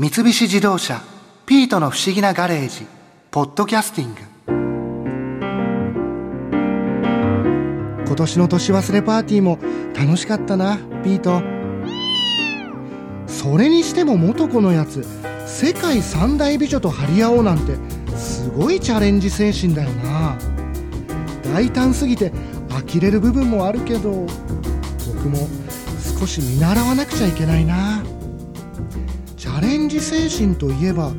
三菱自動車「ピートの不思議なガレージ」「ポッドキャスティング」今年の年忘れパーティーも楽しかったなピート。それにしても元子のやつ世界三大美女と張り合おうなんてすごいチャレンジ精神だよな。大胆すぎて呆れる部分もあるけど僕も少し見習わなくちゃいけないな。チャレンジ精神といえば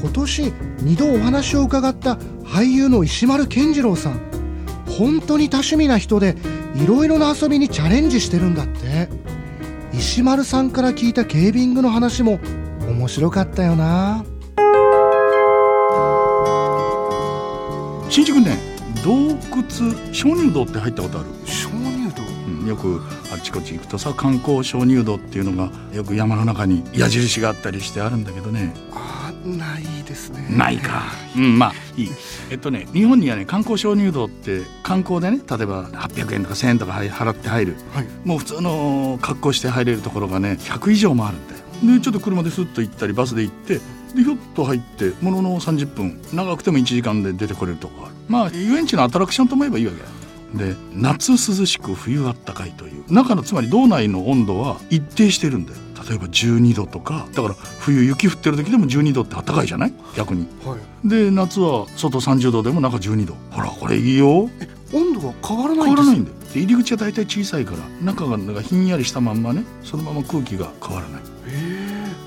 今年2度お話を伺った俳優の石丸健二郎さん。本当に多趣味な人でいろいろな遊びにチャレンジしてるんだって。石丸さんから聞いたケービングの話も面白かったよな。新宿ね洞窟鍾乳洞って入ったことあるよくあちこち行くとさ観光鍾乳洞っていうのがよく山の中に矢印があったりしてあるんだけどね。あないですね。ないか。うんまあいい。えっとね日本にはね観光鍾乳洞って観光でね例えば800円とか1000円とか払って入る、はい、もう普通の格好して入れるところがね100以上もあるんだよ。でちょっと車でスッと行ったりバスで行ってでひょっと入ってものの30分長くても1時間で出てこれるとこある。まあ遊園地のアトラクションと思えばいいわけで夏涼しく冬あったかいという。中のつまり道内の温度は一定してるんだよ。例えば12度とか。だから冬雪降ってる時でも12度って暖かいじゃない？逆に、はい、で夏は外30度でも中12度。ほらこれいいよ。温度は変わらない変わらないんだよ。入り口は大体小さいから中がなんかひんやりしたまんまねそのまま空気が変わらない。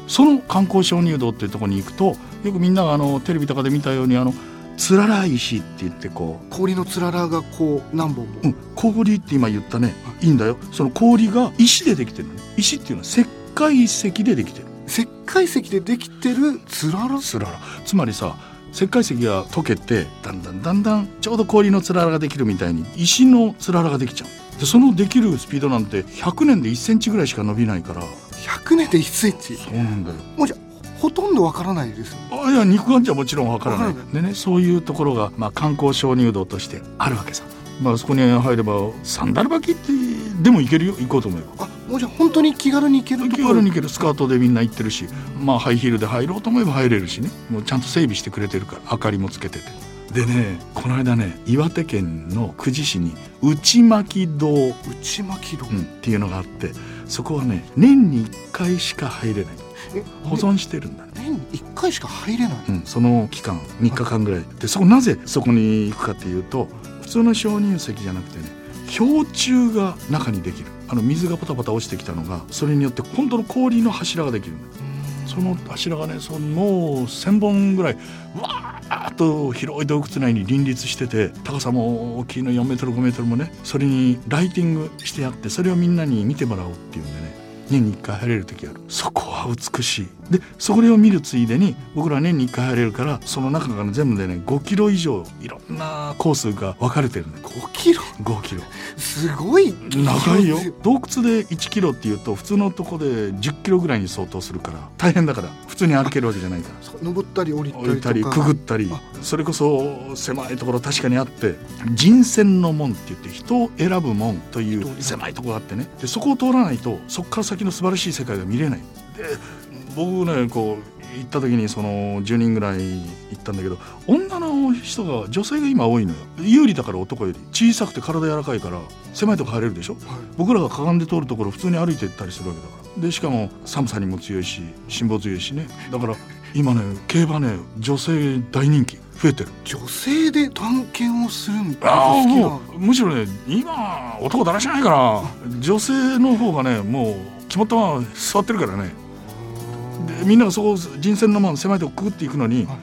その観光鍾乳洞っていうところに行くとよくみんながあのテレビとかで見たようにあのつらら石って言ってこう。氷のつららがこう何本も、うん、氷って今言ったね。いいんだよ。その氷が石でできてるのね。石っていうのは石灰石でできてる。石灰石でできてるつらら？つらら。つまりさ石灰石が溶けてだんだんだんだんちょうど氷のつららができるみたいに石のつららができちゃう。でそのできるスピードなんて100年で1センチぐらいしか伸びないから。100年で1センチ？そうなんだよ。もうじゃほとんどわからないです。あいや肉眼じゃもちろんわからない。でねそういうところが、まあ、観光鍾乳洞としてあるわけさ。まあそこに入ればサンダル履きってでも行けるよ。行こうと思えばあもうじゃ本当に気軽に行ける気軽に行ける。スカートでみんな行ってるし。まあハイヒールで入ろうと思えば入れるしね。もうちゃんと整備してくれてるから明かりもつけててでねこの間ね岩手県の久慈市に内巻堂内巻堂、うん、っていうのがあってそこはね年に1回しか入れない。保存してるんだ、ね、年に1回しか入れない、うん、その期間3日間ぐらい。でそこなぜそこに行くかっていうと普通の鍾乳石じゃなくてね氷柱が中にできる。あの水がポタポタ落ちてきたのがそれによって本当の氷の柱ができるん。だその柱がねそのもう1,000本ぐらいわーっと広い洞窟内に林立してて高さも大きいの4メートル5メートルもねそれにライティングしてあってそれをみんなに見てもらおうっていうんでね年に1回入れる時ある。そこは美しい。でそれを見るついでに僕ら年に1回入れるからその中から全部でね5キロ以上いろんなコースが分かれてるね5キロ？5キロ。すごい。長いよ。洞窟で1キロっていうと普通のとこで10キロぐらいに相当するから大変だから。普通に歩けるわけじゃないから。登ったり降りたりくぐったり。それこそ狭いところ確かにあって。人選の門って言って人を選ぶ門という狭いところがあってね。でそこを通らないとそこから先の素晴らしい世界が見れない。で僕ねこう行った時にその10人ぐらい行ったんだけど女の人が女性が今多いのよ。有利だから男より小さくて体柔らかいから狭いとこ入れるでしょ、はい、僕らがかがんで通るところ普通に歩いて行ったりするわけだから。でしかも寒さにも強いし辛抱強いしね。だから今ね競馬ね女性大人気。増えてる。女性で探検をするんあもうむしろね今男だらしないから女性の方がねもう決まったまま座ってるからね。でみんながそこ人選の門狭いとこくぐっていくのに、はい、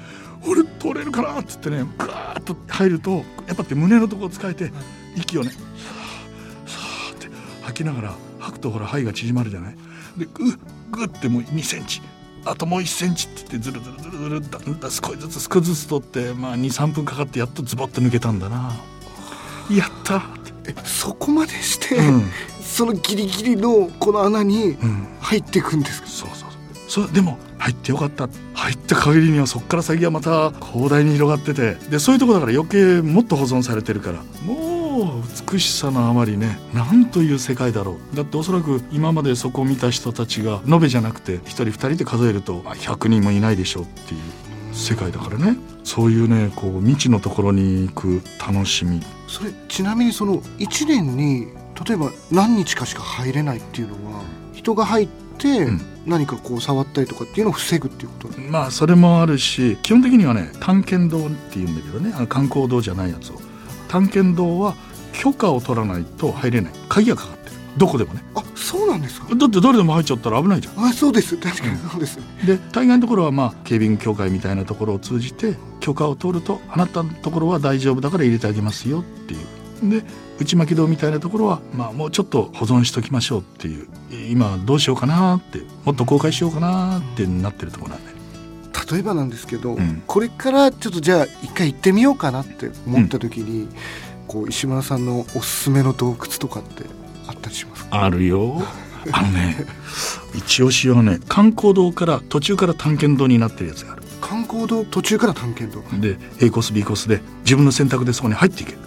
俺通れるかなっつってねガーッと入るとやっぱって胸のとこを使えて息をねさあさあって吐きながら吐くとほら肺が縮まるじゃない。でグッグッてもう2センチあともう1センチって言ってずるずるずるずるだんだん少しずつ少しずつ取ってまあ23分かかってやっとズボッと抜けたんだな。やったって。そこまでして、うん、そのギリギリのこの穴に入っていくんですか、うん、そうそうそうでも入ってよかった。入った限りにはそこから先はまた広大に広がってて。でそういうとこだから余計もっと保存されてるから。もうもう美しさのあまりねなんという世界だろう。だっておそらく今までそこを見た人たちが延べじゃなくて1人2人で数えると100人もいないでしょうっていう世界だからね。そういうねこう未知のところに行く楽しみ。それちなみにその1年に例えば何日かしか入れないっていうのは人が入って何かこう触ったりとかっていうのを防ぐっていうこと、うん、まあそれもあるし基本的にはね探検堂っていうんだけどねあの観光堂じゃないやつを。探検堂は許可を取らないと入れない。鍵がかかってる。どこでもね。あそうなんですか？だって誰でも入っちゃったら危ないじゃん。あそうです。確かにそうです、で大概のところはまあ警備員協会みたいなところを通じて許可を取るとあなたのところは大丈夫だから入れてあげますよっていうで内巻堂みたいなところは、まあ、もうちょっと保存しときましょうっていう今どうしようかなってもっと公開しようかなってなってるところなんで。例えばなんですけど、うん、これからちょっとじゃあ一回行ってみようかなって思った時に、うん、こう石村さんのおすすめの洞窟とかってあったりしますあるよ。あのね 一押しはね観光堂から途中から探検堂になってるやつがある。観光堂？途中から探検堂で A コース B コースで自分の選択でそこに入っていける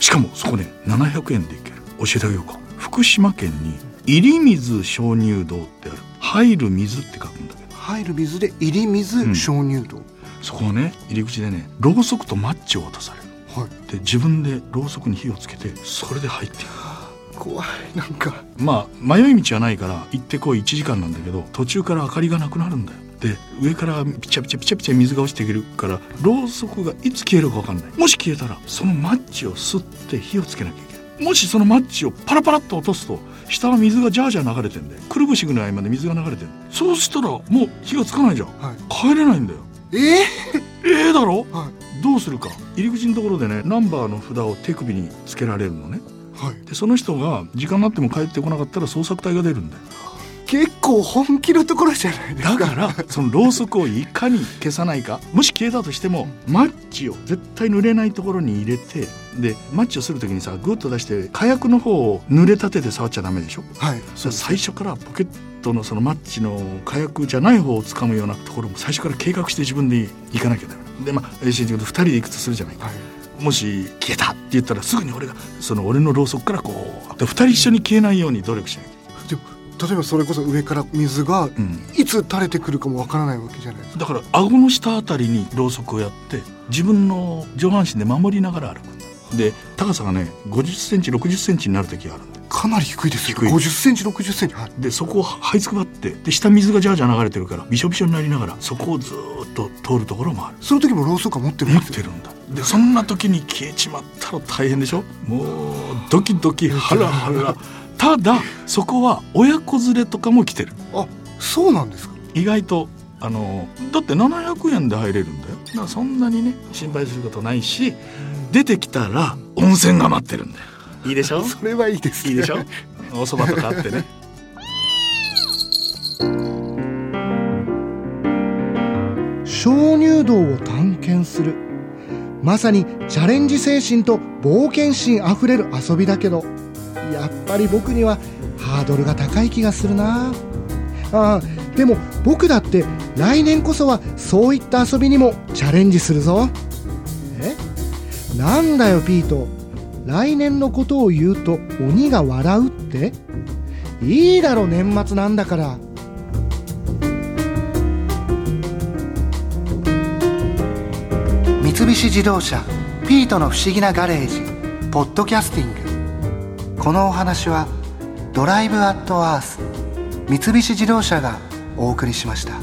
しかもそこね700円で行ける。教えてあげようか。福島県に入水鍾乳洞ってある。入る水って書くんだけど入る水で入水鍾乳洞、うん、そこはね入り口でねろうそくとマッチを渡される、はい、で自分でろうそくに火をつけてそれで入っていく。怖いなんか。まあ迷い道はないから行ってこい1時間なんだけど途中から明かりがなくなるんだよで上からピチャピチャピチャピチャ水が落ちてくるからろうそくがいつ消えるか分かんない。もし消えたらそのマッチを吸って火をつけなきゃいけない。もしそのマッチをパラパラっと落とすと下は水がジャージャー流れてんでくるぶしぐらいまで水が流れてんそうしたらもう火がつかないじゃん、はい、帰れないんだよ。えー、えー、だろ、はい、どうするか。入り口のところでねナンバーの札を手首につけられるのね、はい、でその人が時間になっても帰ってこなかったら捜索隊が出るんだよ結構本気のところじゃないですか。だからそのろうそくをいかに消さないかもし消えたとしてもマッチを絶対濡れないところに入れてでマッチをする時にさグッと出して火薬の方を濡れたてで触っちゃダメでしょ？はい。最初からポケットのそのマッチの火薬じゃない方を掴むようなところも最初から計画して自分で行かなきゃダメ。でまあ AC で2人で行くとするじゃないか、はい。もし消えたって言ったらすぐに俺がその俺のろうそくからこう2人一緒に消えないように努力しなきゃ例えばそれこそ上から水がいつ垂れてくるかもわからないわけじゃないですか、だから顎の下あたりにろうそくをやって自分の上半身で守りながら歩く。で高さがね50センチ60センチになる時がある。んでかなり低いですよ低い。50センチ60センチ、はい、でそこを這いつくばってで下水がじゃあじゃ流れてるからびしょびしょになりながらそこをずっと通るところもある。その時もろうそくは持ってる持ってるんだ。でそんな時に消えちまったら大変でしょ？もうドキドキハラハラただそこは親子連れとかも来てる。あそうなんですか。意外とあのだって700円で入れるんだよ。だからそんなにね心配することないし出てきたら温泉が待ってるんだよ。いいでしょ？それはいいです、ね、いいでしょ？お蕎麦とかあってね。鍾乳洞を探検する。まさにチャレンジ精神と冒険心あふれる遊びだけどやっぱり僕にはハードルが高い気がするな。ああでも僕だって来年こそはそういった遊びにもチャレンジするぞ。え？なんだよピート。来年のことを言うと鬼が笑うって？いいだろ年末なんだから。三菱自動車ピートの不思議なガレージポッドキャスティング。このお話はドライブアットアース三菱自動車がお送りしました。